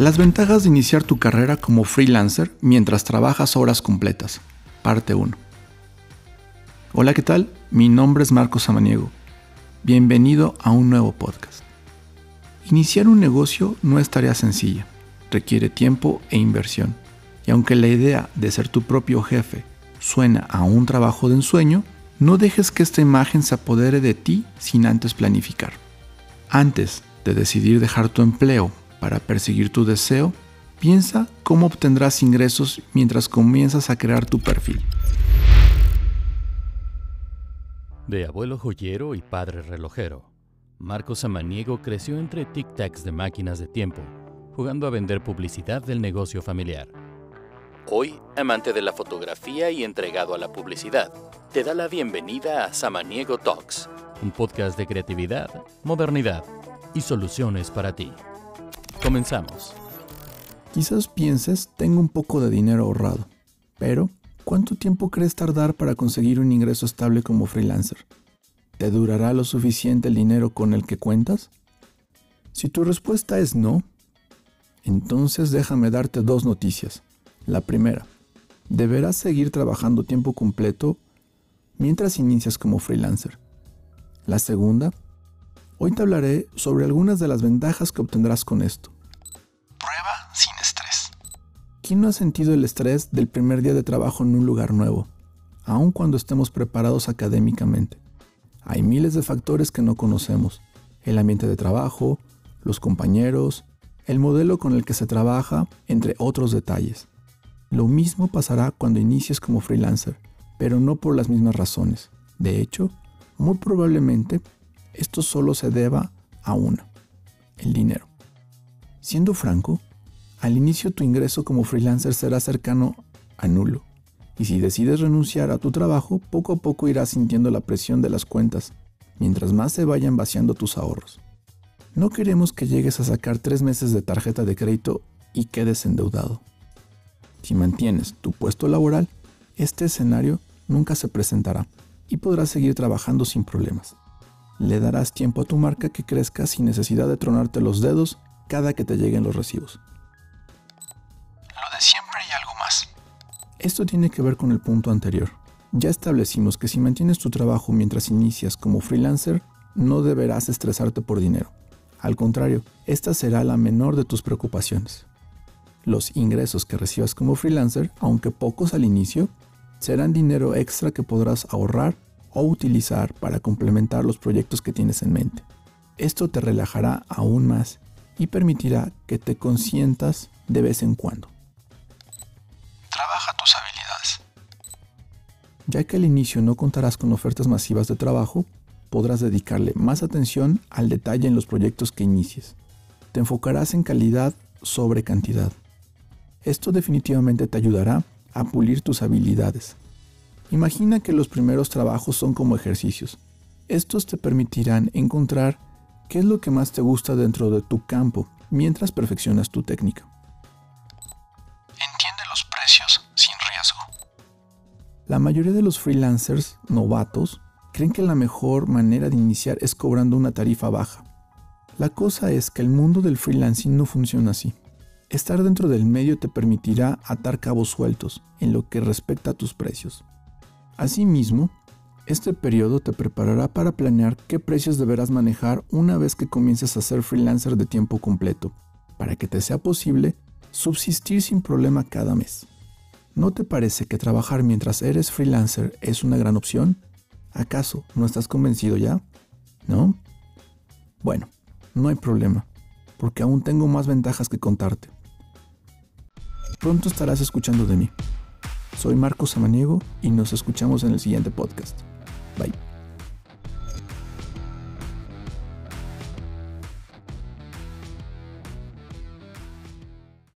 Las ventajas de iniciar tu carrera como freelancer mientras trabajas horas completas. Parte 1. Hola, ¿qué tal? Mi nombre es Marcos Samaniego. Bienvenido a un nuevo podcast. Iniciar un negocio no es tarea sencilla, requiere tiempo e inversión. Y aunque la idea de ser tu propio jefe suena a un trabajo de ensueño, no dejes que esta imagen se apodere de ti sin antes planificar. Antes de decidir dejar tu empleo para perseguir tu deseo, piensa cómo obtendrás ingresos mientras comienzas a crear tu perfil. De abuelo joyero y padre relojero, Marco Samaniego creció entre tic-tacs de máquinas de tiempo, jugando a vender publicidad del negocio familiar. Hoy, amante de la fotografía y entregado a la publicidad, te da la bienvenida a Samaniego Talks, un podcast de creatividad, modernidad y soluciones para ti. Comenzamos. Quizás pienses, tengo un poco de dinero ahorrado, pero ¿cuánto tiempo crees tardar para conseguir un ingreso estable como freelancer? ¿Te durará lo suficiente el dinero con el que cuentas? Si tu respuesta es no, entonces déjame darte dos noticias. La primera, deberás seguir trabajando tiempo completo mientras inicias como freelancer. La segunda, Hoy te hablaré sobre algunas de las ventajas que obtendrás con esto. Prueba sin estrés. ¿Quién no ha sentido el estrés del primer día de trabajo en un lugar nuevo, aun cuando estemos preparados académicamente? Hay miles de factores que no conocemos. El ambiente de trabajo, los compañeros, el modelo con el que se trabaja, entre otros detalles. Lo mismo pasará cuando inicies como freelancer, pero no por las mismas razones. De hecho, muy probablemente esto solo se deba a una, el dinero. Siendo franco, al inicio tu ingreso como freelancer será cercano a nulo. Y si decides renunciar a tu trabajo, poco a poco irás sintiendo la presión de las cuentas, mientras más se vayan vaciando tus ahorros. No queremos que llegues a sacar tres meses de tarjeta de crédito y quedes endeudado. Si mantienes tu puesto laboral, este escenario nunca se presentará y podrás seguir trabajando sin problemas le darás tiempo a tu marca que crezca sin necesidad de tronarte los dedos cada que te lleguen los recibos. Lo de siempre y algo más. Esto tiene que ver con el punto anterior. Ya establecimos que si mantienes tu trabajo mientras inicias como freelancer, no deberás estresarte por dinero. Al contrario, esta será la menor de tus preocupaciones. Los ingresos que recibas como freelancer, aunque pocos al inicio, serán dinero extra que podrás ahorrar o utilizar para complementar los proyectos que tienes en mente. Esto te relajará aún más y permitirá que te consientas de vez en cuando. Trabaja tus habilidades. Ya que al inicio no contarás con ofertas masivas de trabajo, podrás dedicarle más atención al detalle en los proyectos que inicies. Te enfocarás en calidad sobre cantidad. Esto definitivamente te ayudará a pulir tus habilidades Imagina que los primeros trabajos son como ejercicios. Estos te permitirán encontrar qué es lo que más te gusta dentro de tu campo mientras perfeccionas tu técnica. Entiende los precios sin riesgo. La mayoría de los freelancers novatos creen que la mejor manera de iniciar es cobrando una tarifa baja. La cosa es que el mundo del freelancing no funciona así. Estar dentro del medio te permitirá atar cabos sueltos en lo que respecta a tus precios. Asimismo, este periodo te preparará para planear qué precios deberás manejar una vez que comiences a ser freelancer de tiempo completo, para que te sea posible subsistir sin problema cada mes. ¿No te parece que trabajar mientras eres freelancer es una gran opción? ¿Acaso no estás convencido ya? ¿No? Bueno, no hay problema, porque aún tengo más ventajas que contarte. Pronto estarás escuchando de mí. Soy Marcos Samaniego y nos escuchamos en el siguiente podcast. Bye.